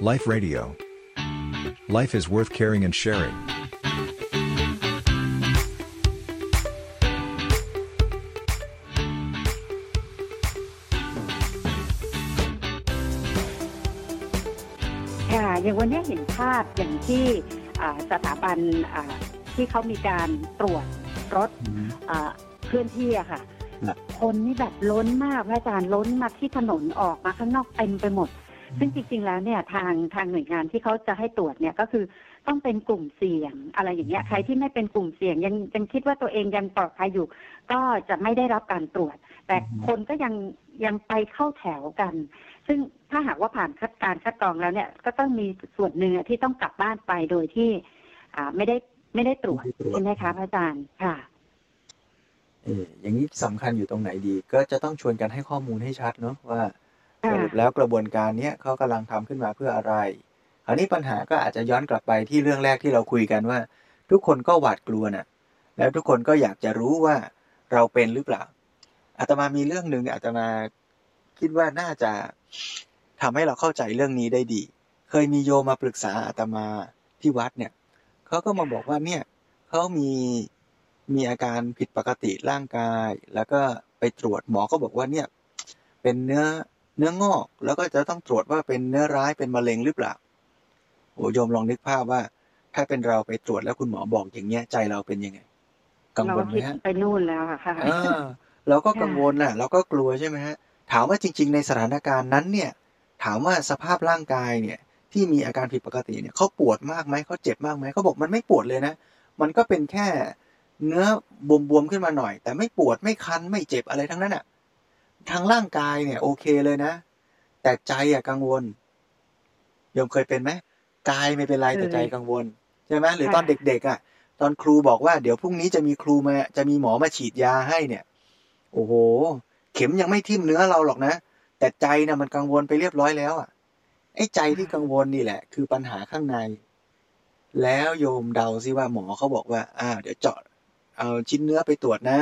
Life Radio. Life is worth caring and sharing. ค่ะอย่างวันนี้เห็นภาพอย่างที่อ่าสถาบันอ่าที่เขามีการตรวจรถอ่าเคลื่อนที่อะค่ะครับคนนี่แบบล้นมากพระอาจารย์ล้นมาที่ถนนออกมาข้างนอกเต็มไปหมด ซึ่งจริงๆแล้วเนี่ยทางทางหน่วยงานที่เขาจะให้ตรวจเนี่ยก็คือต้องเป็นกลุ่มเสี่ยงอะไรอย่างเงี้ยใครที่ไม่เป็นกลุ่มเสี่ยงยังยังคิดว่าตัวเองยังปลอดภัยอยู่ ก็จะไม่ได้รับการตรวจ แต่อืมคนก็ยังยังไปเข้าแถวกัน ซึ่งถ้าหากว่าผ่านคัดการคัดกรองแล้วเนี่ยก็ต้องมีส่วนหนึ่งอะที่ต้องกลับบ้านไปโดยที่ อ่าไม่ได้ไม่ได้ตรวจไม่ได้ตรวจใช่ไหมคะพระอาจารย์ค่ะเอออย่างนี้สำคัญอยู่ตรงไหนดี ก็จะต้องชวนกันให้ข้อมูลให้ชัดเนาะว่า สค่ะรุปแล้วกระบวนการเนี้ยเขากำลังทำขึ้นมาเพื่ออะไรคราวนี้ปัญหาก็อาจจะย้อนกลับไปที่เรื่องแรกที่เราคุยกันว่า ทุกคนก็หวาดกลัวน่ะ แล้วทุกคนก็อยากจะรู้ว่าเราเป็นหรือเปล่าอาตมามีเรื่องหนึ่งเนี่ยอาตมาคิดว่าน่าจะทำให้เราเข้าใจเรื่องนี้ได้ดี เคยมีโยมมาปรึกษาอาตมาที่วัดเนี่ยเขาก็มาบอกว่าเนี่ยเขามีมีอาการผิดปกติร่างกาย แล้วก็ไปตรวจหมอก็บอกว่าเนี่ยเป็นเนื้อ เนื้องอกแล้วก็จะต้องตรวจว่าเป็นเนื้อร้ายเป็นมะเร็งหรือเปล่าโอ้โยมลองนึกภาพว่า ถ้าเป็นเราไปตรวจแล้วคุณหมอบอกอย่างเงี้ยใจเราเป็นยังไง กังเราวก็ลไหมคิดฮะไปนู่นแล้วอะค่ะเออเราก็ค่ะกังวลน่ะ เราก็กลัวใช่ไหมฮะ ถามว่าจริง ๆ ในสถานการณ์นั้นเนี่ย ถามว่าสภาพร่างกายเนี่ย ที่มีอาการผิดปกติเนี่ยเขาปวดมากไหมเขาเจ็บมากไหมเขาบอกมันไม่ปวดเลยนะมันก็เป็นแค่เนื้อบวมๆขึ้นมาหน่อย แต่ไม่ปวดไม่คันไม่เจ็บอะไรทั้งนั้นอะ ทางร่างกายเนี่ยโอเคเลยนะ แต่ใจอะกังวลโยมเคยเป็นไหมกายไม่เป็นไรแต่ใจกังวลใช่ไหมหรือตอนเด็ก ๆ อะ ตอนครูบอกว่า เดี๋ยวพรุ่งนี้จะมีครูมาจะมีหมอมาฉีดยาให้เนี่ย โอ้โห เข็มยังไม่ทิ่มเนื้อเราหรอกนะ แต่ใจนะมันกังวลไปเรียบร้อยแล้วอะไอ้ใจที่กังวลนี่แหละ คือปัญหาข้างใน แล้วโยมเดาซิว่าหมอเขาบอกว่าอ่าเดี๋ยวเจาะเอาชิ้นเนื้อไปตรวจนะ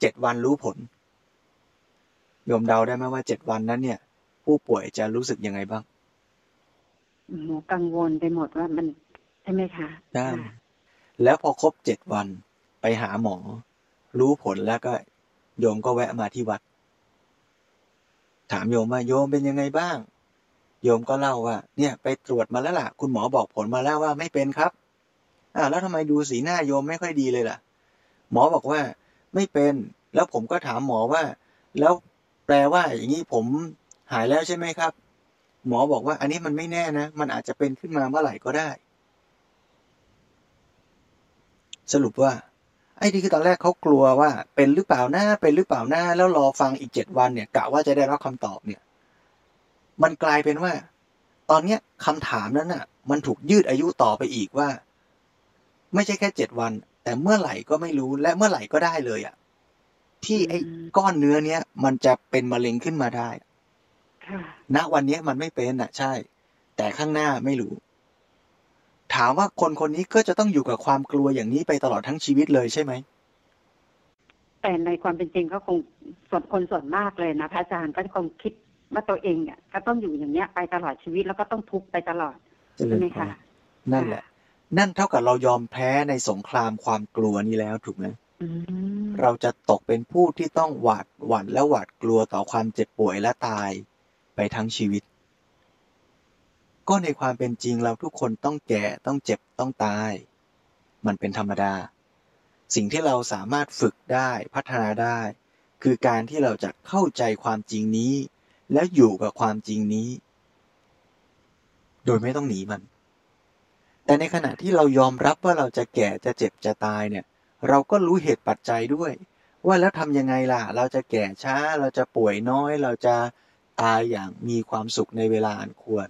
เจ็ดวันรู้ผล โยมเดาได้ไหมว่าเจ็ดวันนั้นเนี่ย ผู้ป่วยจะรู้สึกยังไงบ้างหมอกังวลไปหมดว่ามันใช่ไหมคะได้ค่ะแล้วพอครบเจ็ดวันไปหาหมอ รู้ผลแล้วก็โยมก็แวะมาที่วัด ถามโยมว่าโยมเป็นยังไงบ้าง โยมก็เล่าว่า เนี่ย ไปตรวจมาแล้วล่ะ คุณหมอบอกผลมาแล้วว่าไม่เป็นครับ อ่า แล้วทำไมดูสีหน้าโยมไม่ค่อยดีเลยล่ะ หมอบอกว่าไม่เป็น แล้วผมก็ถามหมอว่า แล้ว แปลว่าอย่างนี้ผมหายแล้วใช่ไหมครับ หมอบอกว่าอันนี้มันไม่แน่นะ มันอาจจะเป็นขึ้นมาเมื่อไหร่ก็ได้ สรุปว่า ไอ้ที่คือตอนแรกเขากลัวว่าเป็นหรือเปล่าหน้าเป็นหรือเปล่าหน้าแล้วรอฟังอีกเจ็ดวันเนี่ยกะว่าจะได้รับคำตอบเนี่ย มันกลายเป็นว่า ตอนเนี้ยคำถามนั้นน่ะ มันถูกยืดอายุต่อไปอีกว่า ไม่ใช่แค่เจ็ดวัน แต่เมื่อไหร่ก็ไม่รู้และเมื่อไหร่ก็ได้เลยอะ ที่ไอ้ก้อนเนื้อเนี้ยมันจะเป็นมะเร็งขึ้นมาได้ค่ะณวันเนี้ยมันไม่เป็นอะ ใช่ แต่ข้างหน้าไม่รู้ ถามว่าคนคนนี้ก็จะต้องอยู่กับความกลัวอย่างนี้ไปตลอดทั้งชีวิตเลยใช่ไหมแต่ในความเป็นจริงก็คงส่วนคนส่วนมากเลยนะพระอาจารย์ก็คงคิดว่าตัวเองอะก็ต้องอยู่อย่างเนี้ยไปตลอดชีวิตแล้วก็ต้องทุกข์ไปตลอดเจริใช่ญไหมพรคะนั่นแหละ นั่นเท่ากับเรายอมแพ้ในสงครามความกลัวนี้แล้วถูกไหมอืม เราจะตกเป็นผู้ที่ต้องหวาดหวั่นและหวาดกลัวต่อความเจ็บป่วยและตายไปทั้งชีวิต ก็ในความเป็นจริงเราทุกคนต้องแก่ต้องเจ็บต้องตาย มันเป็นธรรมดา สิ่งที่เราสามารถฝึกได้พัฒนาได้ คือการที่เราจะเข้าใจความจริงนี้ แล้วอยู่กับความจริงนี้ โดยไม่ต้องหนีมัน แต่ในขณะที่เรายอมรับว่าเราจะแก่จะเจ็บจะตายเนี่ย เราก็รู้เหตุปัจจัยด้วย ว่าแล้วทำยังไงล่ะ เราจะแก่ช้า เราจะป่วยน้อย เราจะตายอย่างมีความสุขในเวลาอันควร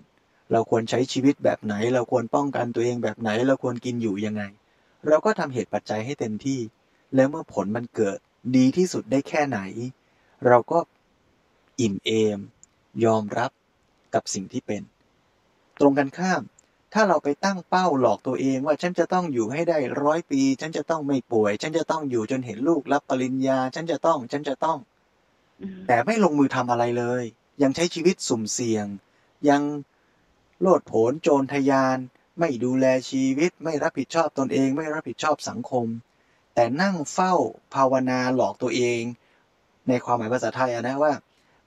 เราควรใช้ชีวิตแบบไหน เราควรป้องกันตัวเองแบบไหน เราควรกินอยู่ยังไง เราก็ทำเหตุปัจจัยให้เต็มที่ แล้วเมื่อผลมันเกิดดีที่สุดได้แค่ไหน เราก็อิ่มเอม ยอมรับกับสิ่งที่เป็น ตรงกันข้าม ถ้าเราไปตั้งเป้าหลอกตัวเองว่าฉันจะต้องอยู่ให้ได้ร้อยปี ฉันจะต้องไม่ป่วย ฉันจะต้องอยู่จนเห็นลูกรับปริญญา ฉันจะต้อง ฉันจะต้องอืมแต่ไม่ลงมือทำอะไรเลย ยังใช้ชีวิตสุ่มเสี่ยง ยังโลดโผนโจรทยาน ไม่ดูแลชีวิต ไม่รับผิดชอบตนเอง ไม่รับผิดชอบสังคม แต่นั่งเฝ้าภาวนาหลอกตัวเอง ในความหมายภาษาไทยอะนะว่า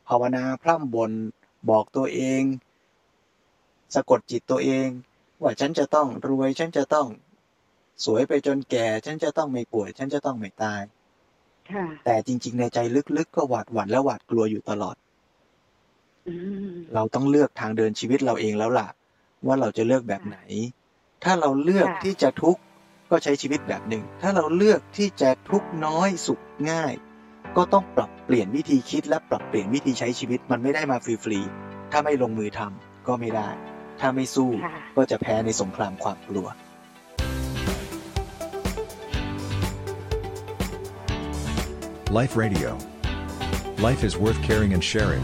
ภาวนาพร่ำบนบอกตัวเอง สะกดจิตตัวเอง ว่าฉันจะต้องรวย ฉันจะต้องสวยไปจนแก่ ฉันจะต้องไม่ป่วย ฉันจะต้องไม่ตายค่ะแต่จริง ๆ ในใจลึกๆก็หวาดหวั่นและหวาดกลัวอยู่ตลอดอืมเราต้องเลือกทางเดินชีวิตเราเองแล้วล่ะ ว่าเราจะเลือกแบบไหน ถ้าเราเลือกค่ะที่จะทุกข์ก็ใช้ชีวิตแบบหนึ่ง ถ้าเราเลือกที่จะทุกข์น้อยสุขง่าย ก็ต้องปรับเปลี่ยนวิธีคิดและปรับเปลี่ยนวิธีใช้ชีวิตมันไม่ได้มาฟรีๆถ้าไม่ลงมือทำก็ไม่ได้ ถ้าไม่สู้ค่ะก็จะแพ้ในสงครามความกลัว Life Radio. Life is worth caring and sharing.